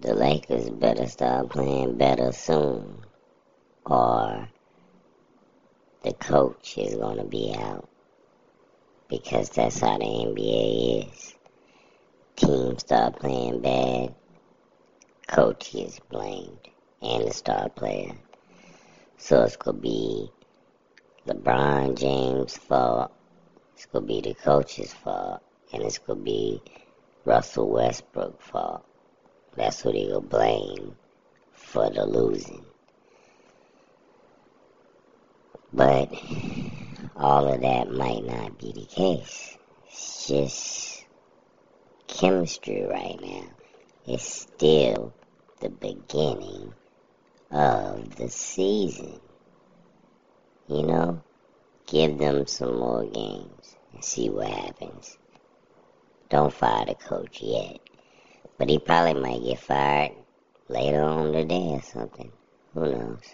the Lakers better start playing better soon, or the coach is going to be out. Because that's how the NBA is. Teams start playing bad, coach is blamed, and the star player. So it's going to be LeBron James' fault. It's going to be the coach's fault. And it's going to be Russell Westbrook's fault. That's who they to blame for the losing. But all of that might not be the case. It's just chemistry right now. It's still the beginning of the season. You know, give them some more games and see what happens. Don't fire the coach yet. But he probably might get fired later on today or something. Who knows?